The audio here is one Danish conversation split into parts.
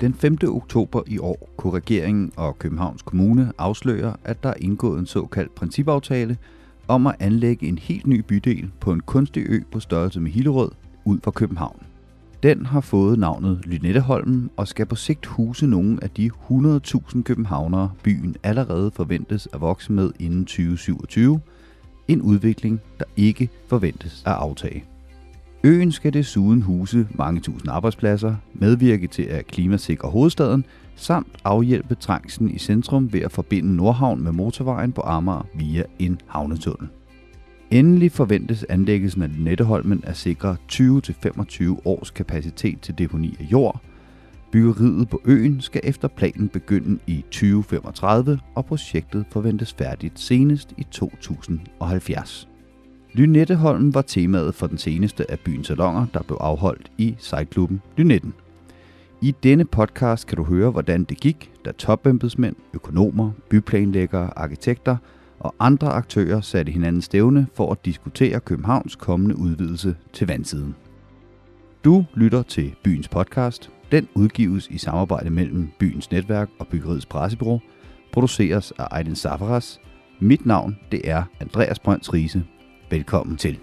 Den 5. oktober i år kunne regeringen og Københavns Kommune afsløre, at der er indgået en såkaldt principaftale om at anlægge en helt ny bydel på en kunstig ø på størrelse med Hillerød ud for København. Den har fået navnet Lynetteholmen og skal på sigt huse nogle af de 100.000 københavnere, byen allerede forventes at vokse med inden 2027. En udvikling, der ikke forventes at aftage. Øen skal desuden huse mange tusind arbejdspladser, medvirke til at klimasikre hovedstaden, samt afhjælpe trængslen i centrum ved at forbinde Nordhavn med motorvejen på Amager via en havnetunnel. Endelig forventes anlæggelsen af Netteholmen at sikre 20-25 års kapacitet til deponi af jord. Byggeriet på øen skal efter planen begynde i 2035, og projektet forventes færdigt senest i 2070. Lynetteholm var temaet for den seneste af byens salonger, der blev afholdt i sejlklubben Lynetten. I denne podcast kan du høre, hvordan det gik, da topembedsmænd, økonomer, byplanlæggere, arkitekter og andre aktører satte hinanden stævne for at diskutere Københavns kommende udvidelse til vandsiden. Du lytter til byens podcast. Den udgives i samarbejde mellem byens netværk og byggeriets pressebyrå, produceres af Ejden Safaras. Mit navn det er Andreas Brønds Riese. Velkommen til.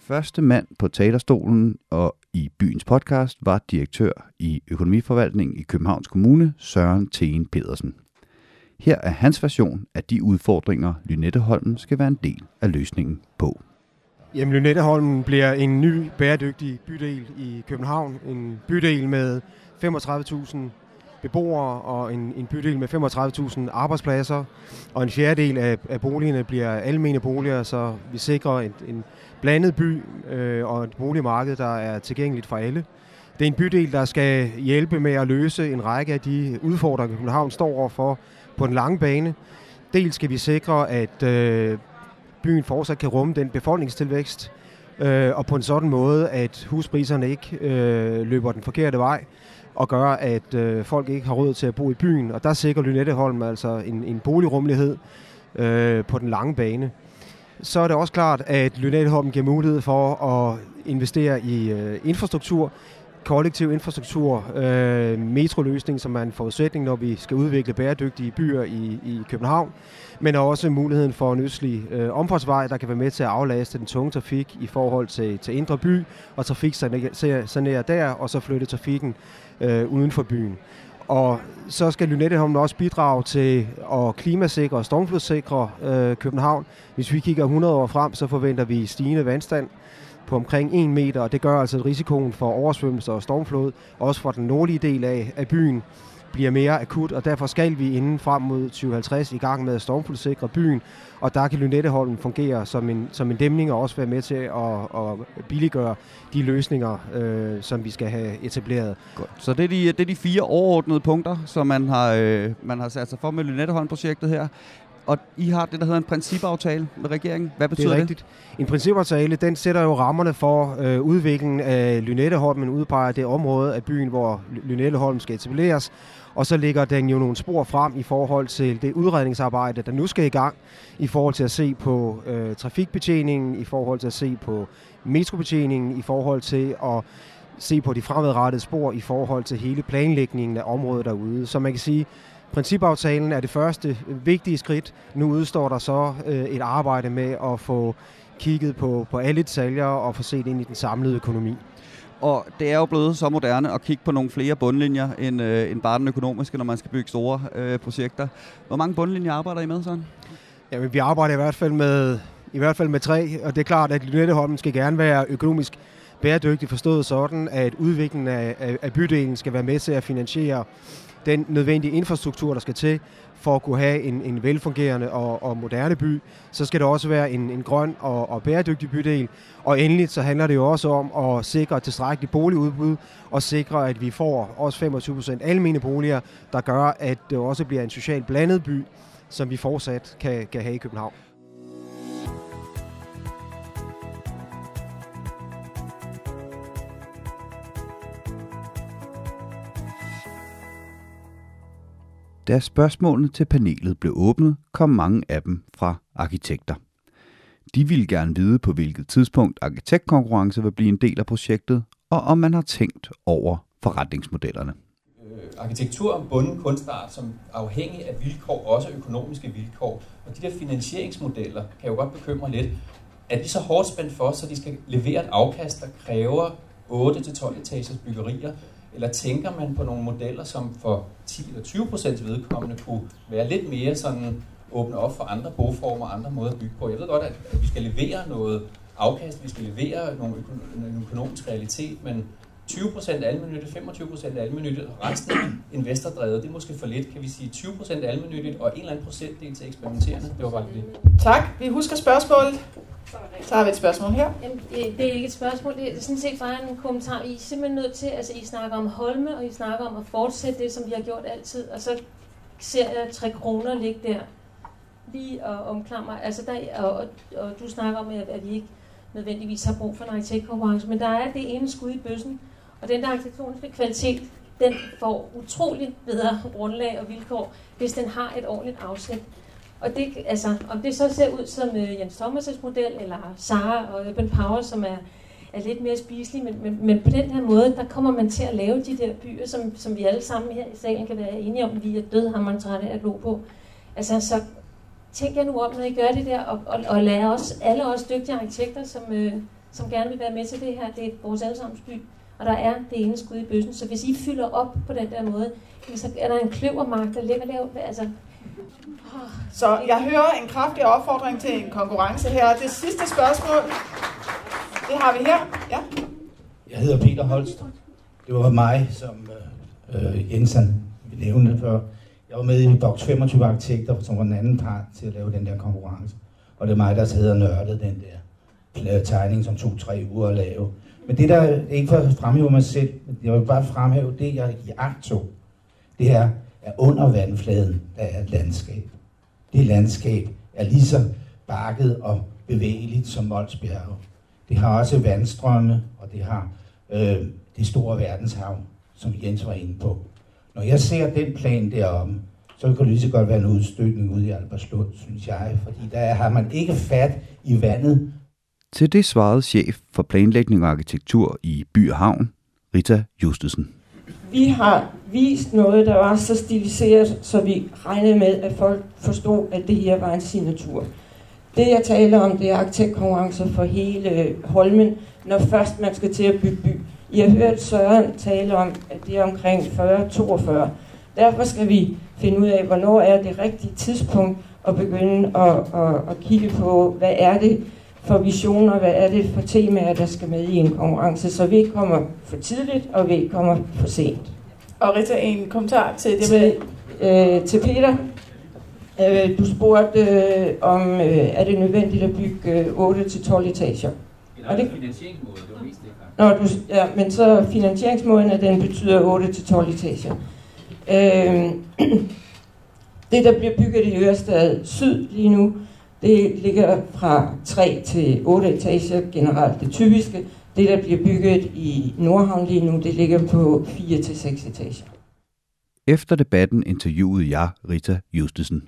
Første mand på talerstolen og i byens podcast var direktør i økonomiforvaltningen i Københavns Kommune, Søren Thien Pedersen. Her er hans version af de udfordringer, Lynetteholmen skal være en del af løsningen på. Jamen, Lynetteholmen bliver en ny bæredygtig bydel i København. En bydel med 35.000 beboere og en, en bydel med 35.000 arbejdspladser. Og en fjerdedel af, af boligerne bliver almene boliger, så vi sikrer en, en blandet by øh, og et boligmarked, der er tilgængeligt for alle. Det er en bydel, der skal hjælpe med at løse en række af de udfordringer, København står overfor på den lange bane. Dels skal vi sikre, at øh, byen fortsat kan rumme den befolkningstilvækst, øh, og på en sådan måde, at huspriserne ikke øh, løber den forkerte vej, og gør, at øh, folk ikke har råd til at bo i byen. Og der sikrer Lynetteholm altså en, en boligrummelighed øh, på den lange bane. Så er det også klart, at Lynetteholm giver mulighed for at investere i øh, infrastruktur, kollektiv infrastruktur, øh, metroløsning, som er en forudsætning, når vi skal udvikle bæredygtige byer i, i København, men også muligheden for en østlig øh, omfartsvej, der kan være med til at aflaste den tunge trafik i forhold til, til indre by, og trafik sanere der, og så flytte trafikken øh, uden for byen. Og så skal Lynetteholm også bidrage til at klimasikre og stormflodssikre øh, København. Hvis vi kigger 100 år frem, så forventer vi stigende vandstand på omkring 1 meter, og det gør altså risikoen for oversvømmelse og stormflod, også fra den nordlige del af, af byen, bliver mere akut, og derfor skal vi inden frem mod 2050 i gang med at stormflodssikre byen, og der kan Lynetteholmen fungere som en, som en dæmning og også være med til at, at billiggøre de løsninger, øh, som vi skal have etableret. Godt. Så det er, de, det er de fire overordnede punkter, som man har, øh, man har sat sig for med Lynetteholm-projektet her. Og I har det, der hedder en principaftale med regeringen. Hvad betyder det? Er rigtigt. Det? En principaftale, den sætter jo rammerne for øh, udviklingen af Lynetteholm, men udpeger det område af byen, hvor Lynetteholm skal etableres. Og så ligger den jo nogle spor frem i forhold til det udredningsarbejde, der nu skal i gang, i forhold til at se på øh, trafikbetjeningen, i forhold til at se på metrobetjeningen, i forhold til at se på de fremadrettede spor i forhold til hele planlægningen af området derude. Så man kan sige, Principaftalen er det første vigtige skridt. Nu udstår der så øh, et arbejde med at få kigget på, på alle detaljer og få set ind i den samlede økonomi. Og det er jo blevet så moderne at kigge på nogle flere bundlinjer end, øh, end bare den økonomiske, når man skal bygge store øh, projekter. Hvor mange bundlinjer arbejder I med sådan? Jamen, vi arbejder i hvert fald med, i hvert fald med tre, og det er klart, at Lynetteholmen skal gerne være økonomisk bæredygtig forstået sådan, at udviklingen af, af, af bydelen skal være med til at finansiere den nødvendige infrastruktur, der skal til for at kunne have en, en velfungerende og, og moderne by, så skal det også være en, en grøn og, og bæredygtig bydel. Og endelig så handler det jo også om at sikre tilstrækkeligt boligudbud og sikre, at vi får også 25 procent almene boliger, der gør, at det også bliver en socialt blandet by, som vi fortsat kan, kan have i København. Da spørgsmålene til panelet blev åbnet, kom mange af dem fra arkitekter. De ville gerne vide, på hvilket tidspunkt arkitektkonkurrence vil blive en del af projektet, og om man har tænkt over forretningsmodellerne. Øh, arkitektur bunden kunstart, som er afhængig af vilkår, også økonomiske vilkår. Og de der finansieringsmodeller kan jo godt bekymre lidt. Er de så hårdt spændt for, så de skal levere et afkast, der kræver 8-12 etagers byggerier, eller tænker man på nogle modeller, som for 10 eller 20 procent vedkommende kunne være lidt mere sådan åbne op for andre boformer, andre måder at bygge på? Jeg ved godt, at vi skal levere noget afkast, vi skal levere nogle en økonomisk realitet, men 20% almennyttigt, 25% almennyttigt, og resten investordrevet. Det er måske for lidt, kan vi sige 20% almennyttigt og en eller anden procentdel til eksperimenterende. Det var bare det. Tak. Vi husker spørgsmålet. Så har vi et spørgsmål her. Jamen, det, det er ikke et spørgsmål, det er sådan set bare en kommentar. I er simpelthen nødt til, altså I snakker om Holme, og I snakker om at fortsætte det, som vi har gjort altid, og så ser jeg tre kroner ligge der lige og omklammer. Altså der, og, og, og du snakker om, at, at vi ikke nødvendigvis har brug for en arkitektkonkurrence, men der er det ene skud i bøssen, og den der arkitektoniske kvalitet, den får utroligt bedre grundlag og vilkår, hvis den har et ordentligt afsæt. Og det, altså, om det så ser ud som øh, Jens Thomas' model, eller Sara og Urban Power, som er, er lidt mere spiselig, men, men, men på den her måde, der kommer man til at lave de der byer, som, som vi alle sammen her i salen kan være enige om, vi er dødhammeren trætte af at glo på. Altså, så tænk jer nu om, når I gør det der, og, og, og lad os, alle os dygtige arkitekter, som, øh, som gerne vil være med til det her, det er vores allesammens by, og der er det ene skud i bøssen. Så hvis I fylder op på den der måde, så er der en kløvermark, der ligger der. Altså, så jeg hører en kraftig opfordring til en konkurrence her. Det sidste spørgsmål, det har vi her. Ja. Jeg hedder Peter Holst. Det var mig, som øh, øh Jensen nævnte før. Jeg var med i Box 25 arkitekter, som var den anden part til at lave den der konkurrence. Og det er mig, der sidder og nørdet den der tegning, som tog tre uger at lave. Men det der, ikke for at fremhæve mig selv, men jeg vil bare fremhæve det, jeg i agt tog. Det her er under vandfladen, der er et landskab. Det landskab er lige så bakket og bevægeligt som Molsbjerg. Det har også vandstrømme, og det har øh, det store verdenshav, som Jens var inde på. Når jeg ser den plan derom, så kan det lige så godt være en udstødning ude i Alberslund, synes jeg. Fordi der har man ikke fat i vandet. Til det svarede chef for planlægning og arkitektur i By og Havn, Rita Justesen. Vi har vist noget, der var så stiliseret, så vi regnede med, at folk forstod, at det her var en signatur. Det jeg taler om, det er arkitektkonkurrencer for hele Holmen, når først man skal til at bygge by. I har hørt Søren tale om, at det er omkring 40-42. Derfor skal vi finde ud af, hvornår er det rigtige tidspunkt at begynde at, at, at kigge på, hvad er det for visioner, hvad er det for temaer, der skal med i en konkurrence, så vi ikke kommer for tidligt, og vi ikke kommer for sent. Og Rita, en kommentar til det med... Til, øh, til Peter. Øh, du spurgte øh, om, øh, er det nødvendigt at bygge øh, 8-12 etager? Eller det finansieringsmåde, det var mest det. Nå, du, ja, men så finansieringsmåden, at den betyder 8-12 etager. Øh, det, der bliver bygget i Ørestad Syd lige nu, det ligger fra 3 til 8 etager generelt det typiske. Det, der bliver bygget i Nordhavn lige nu, det ligger på 4 til 6 etager. Efter debatten interviewede jeg Rita Justesen.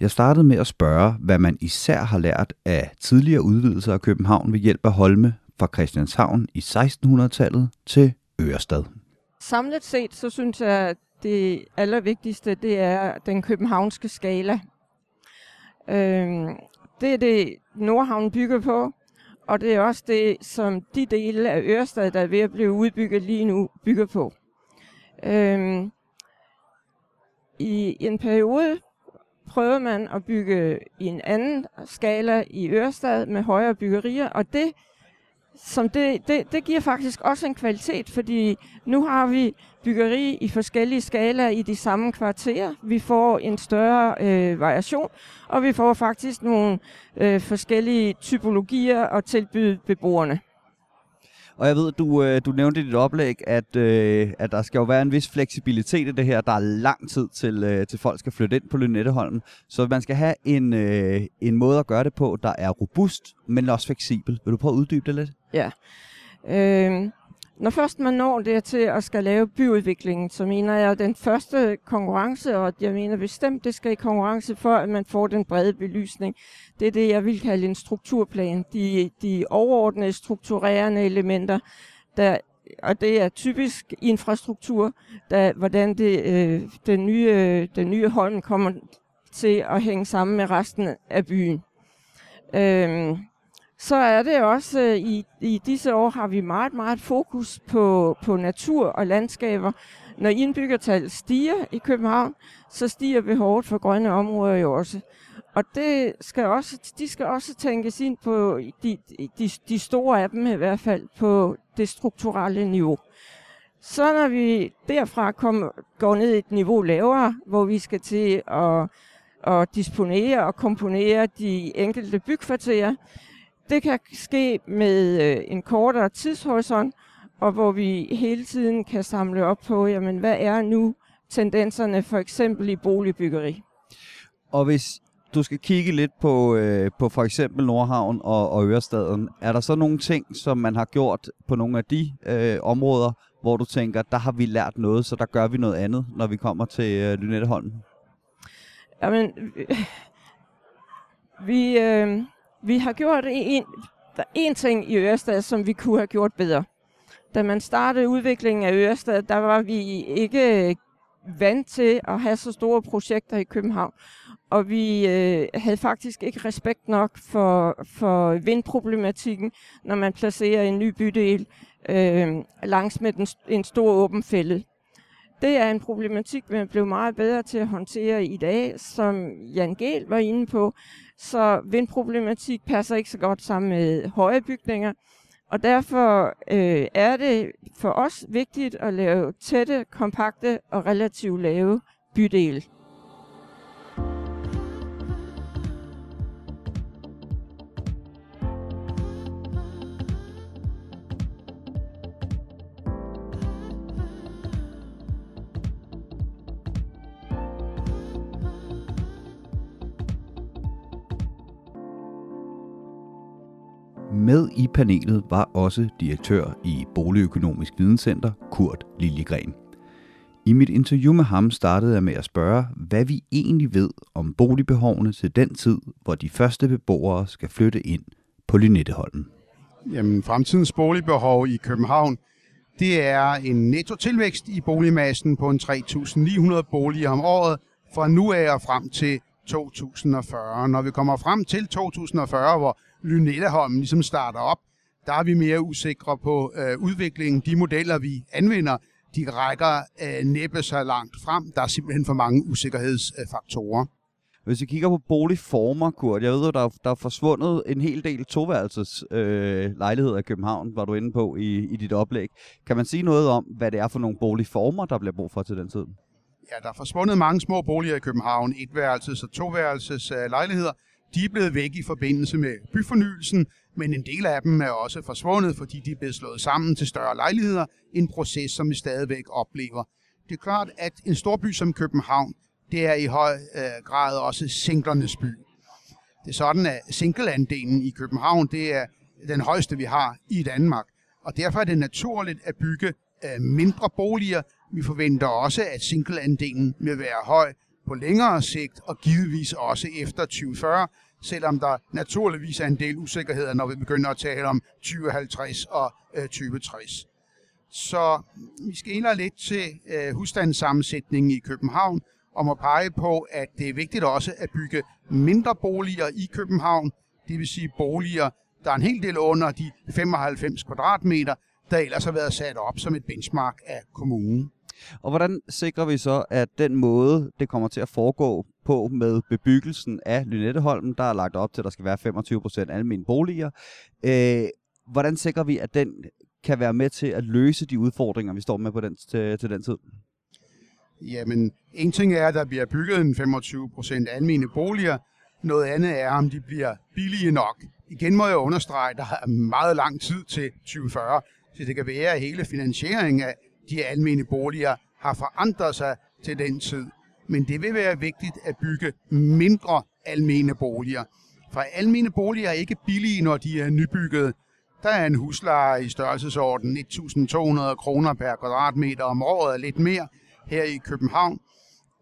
Jeg startede med at spørge, hvad man især har lært af tidligere udvidelser af København ved hjælp af Holme fra Christianshavn i 1600-tallet til Ørestad. Samlet set, så synes jeg, at det allervigtigste, det er den københavnske skala. Øh, det er det, Nordhavn bygger på, og det er også det, som de dele af Ørestad, der er ved at blive udbygget lige nu, bygger på. Øhm, I en periode prøvede man at bygge i en anden skala i Ørestad med højere byggerier, og det som det, det, det giver faktisk også en kvalitet, fordi nu har vi byggeri i forskellige skalaer i de samme kvarterer. Vi får en større øh, variation, og vi får faktisk nogle øh, forskellige typologier at tilbyde beboerne. Og jeg ved, du, øh, du nævnte i dit oplæg, at, øh, at der skal jo være en vis fleksibilitet i det her. Der er lang tid til, øh, til folk skal flytte ind på Lynetteholmen. Så man skal have en, øh, en måde at gøre det på, der er robust, men også fleksibel. Vil du prøve at uddybe det lidt? Ja. Øh, når først man når dertil at skal lave byudviklingen, så mener jeg, at den første konkurrence, og jeg mener bestemt, det skal i konkurrence for, at man får den brede belysning. Det er det, jeg vil kalde en strukturplan. De, de overordnede strukturerende elementer, der og det er typisk infrastruktur, der, hvordan det, øh, den, nye, den nye Holm kommer til at hænge sammen med resten af byen. Øhm, så er det også, øh, i, i disse år har vi meget, meget fokus på, på natur og landskaber. Når indbyggertallet stiger i København, så stiger behovet for grønne områder jo også. Og det skal også, de skal også tænkes ind på, de, de, de store af dem i hvert fald, på det strukturelle niveau. Så når vi derfra kom, går ned et niveau lavere, hvor vi skal til at, at disponere og komponere de enkelte bykvarterer, det kan ske med øh, en kortere tidshorisont, og hvor vi hele tiden kan samle op på, jamen, hvad er nu tendenserne for eksempel i boligbyggeri. Og hvis du skal kigge lidt på, øh, på for eksempel Nordhavn og, og Ørestaden, er der så nogle ting, som man har gjort på nogle af de øh, områder, hvor du tænker, der har vi lært noget, så der gør vi noget andet, når vi kommer til øh, Lynetteholm? Jamen, vi, øh, vi har gjort en, der en ting i Ørestad, som vi kunne have gjort bedre. Da man startede udviklingen af Ørestad, der var vi ikke vant til at have så store projekter i København. Og vi øh, havde faktisk ikke respekt nok for, for vindproblematikken, når man placerer en ny bydel øh, langs med den, en stor åben fælde. Det er en problematik, vi blev meget bedre til at håndtere i dag, som Jan Gehl var inde på. Så vindproblematik passer ikke så godt sammen med høje bygninger. Og derfor øh, er det for os vigtigt at lave tætte, kompakte og relativt lave bydele. Med i panelet var også direktør i Boligøkonomisk Videnscenter, Kurt Liljegren. I mit interview med ham startede jeg med at spørge, hvad vi egentlig ved om boligbehovene til den tid, hvor de første beboere skal flytte ind på Lynetteholmen. Jamen, fremtidens boligbehov i København, det er en netto-tilvækst i boligmassen på en 3.900 boliger om året fra nu af og frem til 2040. Når vi kommer frem til 2040, hvor Lynetteholmen ligesom starter op, der er vi mere usikre på øh, udviklingen. De modeller, vi anvender, de rækker øh, næppe så langt frem. Der er simpelthen for mange usikkerhedsfaktorer. Hvis vi kigger på boligformer, Kurt, jeg ved, at der, der er forsvundet en hel del toværelses øh, lejligheder i København, var du inde på i, i dit oplæg. Kan man sige noget om, hvad det er for nogle boligformer, der bliver brug for til den tid? Ja, der er forsvundet mange små boliger i København, etværelses- og toværelses øh, lejligheder. De er blevet væk i forbindelse med byfornyelsen, men en del af dem er også forsvundet, fordi de er blevet slået sammen til større lejligheder. En proces, som vi stadigvæk oplever. Det er klart, at en stor by som København, det er i høj øh, grad også singlernes by. Det er sådan, at singleandelen i København, det er den højeste, vi har i Danmark. Og derfor er det naturligt at bygge øh, mindre boliger. Vi forventer også, at singleandelen vil være høj på længere sigt, og givetvis også efter 2040, selvom der naturligvis er en del usikkerheder, når vi begynder at tale om 2050 og øh, 2060. Så mm, vi skal ind lidt til øh, husstandssammensætningen i København, og må pege på, at det er vigtigt også at bygge mindre boliger i København, det vil sige boliger, der er en hel del under de 95 kvadratmeter, der ellers har været sat op som et benchmark af kommunen. Og hvordan sikrer vi så, at den måde, det kommer til at foregå på med bebyggelsen af Lynetteholmen, der er lagt op til, at der skal være 25% almindelige boliger, øh, hvordan sikrer vi, at den kan være med til at løse de udfordringer, vi står med på den, til, til den tid? Jamen, en ting er, at der bliver bygget en 25% almene boliger. Noget andet er, om de bliver billige nok. Igen må jeg understrege, at der er meget lang tid til 2040, så det kan være, at hele finansieringen af de almene boliger har forandret sig til den tid. Men det vil være vigtigt at bygge mindre almene boliger. For almene boliger er ikke billige, når de er nybyggede. der er en husleje i størrelsesorden 1.200 kroner per kvadratmeter om året, lidt mere her i København.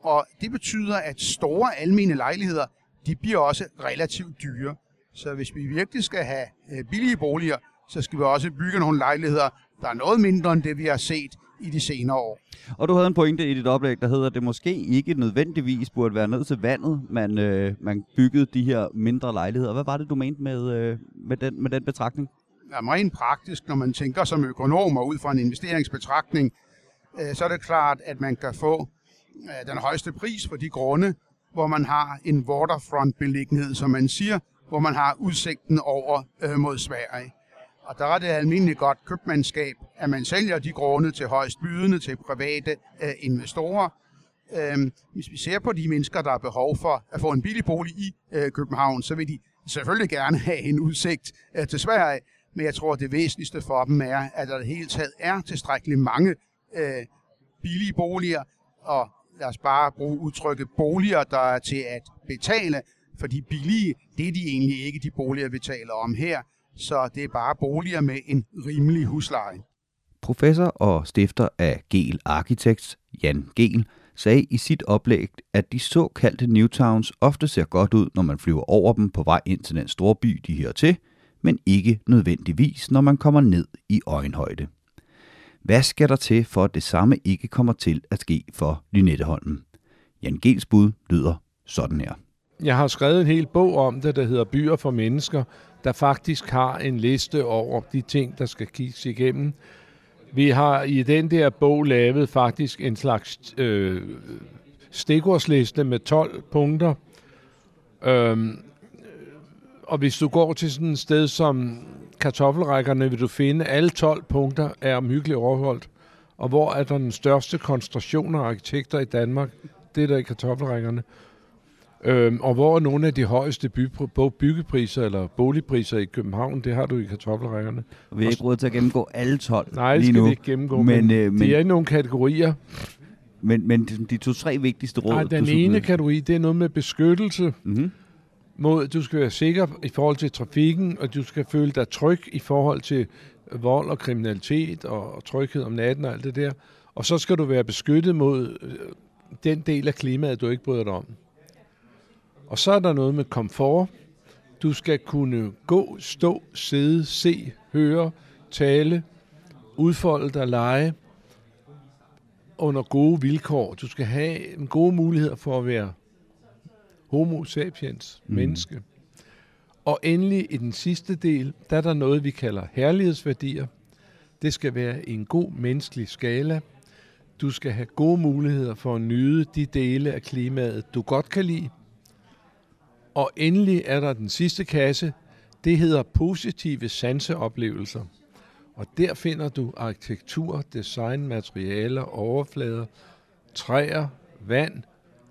Og det betyder, at store almene lejligheder, de bliver også relativt dyre. Så hvis vi virkelig skal have øh, billige boliger, så skal vi også bygge nogle lejligheder, der er noget mindre end det, vi har set i de senere år. Og du havde en pointe i dit oplæg, der hedder, at det måske ikke nødvendigvis burde være ned til vandet, man, øh, man byggede de her mindre lejligheder. Hvad var det, du mente med, øh, med, den, med den betragtning? Jamen, rent praktisk, når man tænker som økonom og ud fra en investeringsbetragtning, øh, så er det klart, at man kan få øh, den højeste pris for de grunde, hvor man har en waterfront-beliggenhed, som man siger, hvor man har udsigten over øh, mod Sverige. Og der er det almindeligt godt købmandskab, at man sælger de grunde til højst bydende, til private øh, investorer. Øhm, hvis vi ser på de mennesker, der har behov for at få en billig bolig i øh, København, så vil de selvfølgelig gerne have en udsigt øh, til Sverige, men jeg tror, det væsentligste for dem er, at der hele taget er tilstrækkeligt mange øh, billige boliger, og lad os bare bruge udtrykket boliger, der er til at betale, for de billige, det er de egentlig ikke de boliger, vi taler om her så det er bare boliger med en rimelig husleje. Professor og stifter af Gel Architects, Jan Gel, sagde i sit oplæg, at de såkaldte Newtowns ofte ser godt ud, når man flyver over dem på vej ind til den store by, de hører til, men ikke nødvendigvis, når man kommer ned i øjenhøjde. Hvad skal der til, for at det samme ikke kommer til at ske for Lynetteholmen? Jan Gels bud lyder sådan her. Jeg har skrevet en hel bog om det, der hedder Byer for Mennesker, der faktisk har en liste over de ting, der skal kigges igennem. Vi har i den der bog lavet faktisk en slags øh, stikordsliste med 12 punkter. Øhm, og hvis du går til sådan et sted som kartoffelrækkerne, vil du finde, at alle 12 punkter er omhyggeligt overholdt. Og hvor er der den største koncentration af arkitekter i Danmark? Det er der i kartoffelrækkerne. Øhm, og hvor er nogle af de højeste by, byggepriser eller boligpriser i København? Det har du i kartoffelrækkerne. Vi har ikke råd til at gennemgå alle 12 Nej, det skal nu. vi ikke gennemgå, men, men, øh, men det er nogle kategorier. Men, men de to-tre vigtigste råd... Nej, den ene kategori, det er noget med beskyttelse. Mm-hmm. Mod, du skal være sikker i forhold til trafikken, og du skal føle dig tryg i forhold til vold og kriminalitet og, og tryghed om natten og alt det der. Og så skal du være beskyttet mod øh, den del af klimaet, du ikke bryder dig om. Og så er der noget med komfort. Du skal kunne gå, stå, sidde, se, høre, tale, udfolde dig, lege under gode vilkår. Du skal have en gode muligheder for at være homo sapiens, mm. menneske. Og endelig i den sidste del, der er der noget, vi kalder herlighedsværdier. Det skal være en god menneskelig skala. Du skal have gode muligheder for at nyde de dele af klimaet, du godt kan lide, og endelig er der den sidste kasse. Det hedder positive sanseoplevelser. Og der finder du arkitektur, design, materialer, overflader, træer, vand,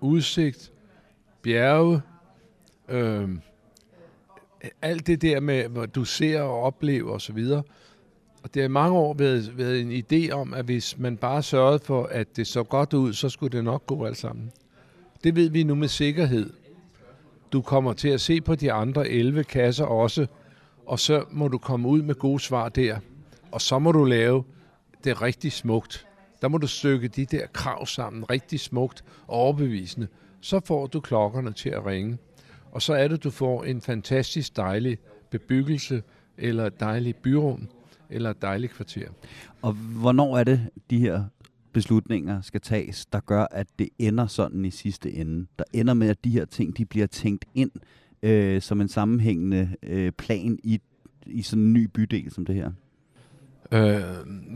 udsigt, bjerge, øh, alt det der med, hvad du ser og oplever osv. Og det har i mange år været, været en idé om, at hvis man bare sørgede for, at det så godt ud, så skulle det nok gå alt sammen. Det ved vi nu med sikkerhed. Du kommer til at se på de andre 11 kasser også, og så må du komme ud med gode svar der. Og så må du lave det rigtig smukt. Der må du stykke de der krav sammen rigtig smukt og overbevisende. Så får du klokkerne til at ringe. Og så er det, du får en fantastisk dejlig bebyggelse, eller et dejligt byrum, eller et dejligt kvarter. Og hvornår er det, de her beslutninger skal tages, der gør, at det ender sådan i sidste ende. Der ender med, at de her ting de bliver tænkt ind øh, som en sammenhængende øh, plan i, i sådan en ny bydel som det her. Øh,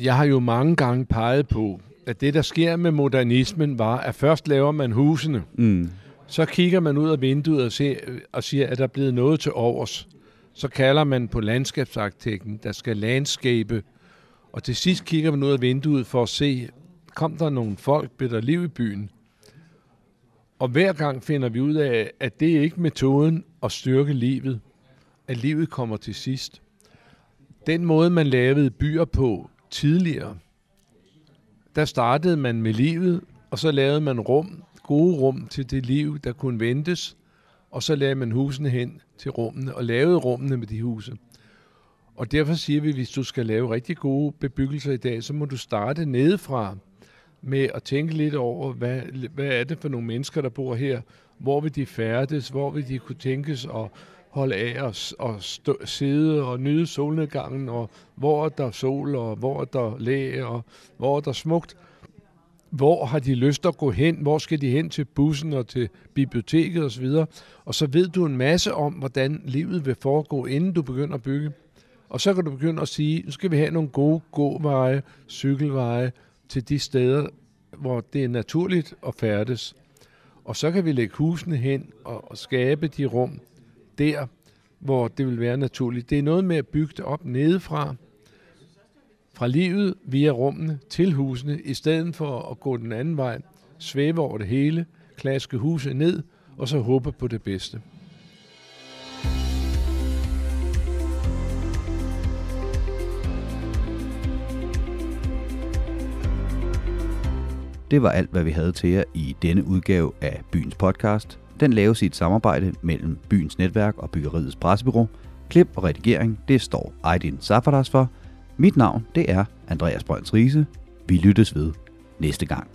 jeg har jo mange gange peget på, at det, der sker med modernismen, var, at først laver man husene. Mm. Så kigger man ud af vinduet og, ser, og siger, at der er blevet noget til overs. Så kalder man på landskabsarkitekten, der skal landskabe. Og til sidst kigger man ud af vinduet for at se, kom der nogle folk, blev der liv i byen. Og hver gang finder vi ud af, at det er ikke metoden at styrke livet. At livet kommer til sidst. Den måde, man lavede byer på tidligere, der startede man med livet, og så lavede man rum, gode rum til det liv, der kunne ventes, og så lavede man husene hen til rummene, og lavede rummene med de huse. Og derfor siger vi, at hvis du skal lave rigtig gode bebyggelser i dag, så må du starte nedefra med at tænke lidt over, hvad, hvad er det for nogle mennesker, der bor her? Hvor vil de færdes? Hvor vil de kunne tænkes at holde af og, og stå, sidde og nyde solnedgangen? Og hvor er der sol, og hvor er der læ, og hvor er der smukt? Hvor har de lyst at gå hen? Hvor skal de hen til bussen og til biblioteket osv.? Og så ved du en masse om, hvordan livet vil foregå, inden du begynder at bygge. Og så kan du begynde at sige, nu skal vi have nogle gode gåveje, cykelveje til de steder, hvor det er naturligt at færdes. Og så kan vi lægge husene hen og, og skabe de rum der, hvor det vil være naturligt. Det er noget med at bygge det op nedefra, fra livet via rummene til husene, i stedet for at gå den anden vej, svæve over det hele, klaske huset ned og så håbe på det bedste. Det var alt, hvad vi havde til jer i denne udgave af Byens podcast. Den laves i et samarbejde mellem Byens Netværk og Byggeriets Pressebyrå. Klip og redigering, det står Aydin Safaras for. Mit navn, det er Andreas Brønds Riese. Vi lyttes ved næste gang.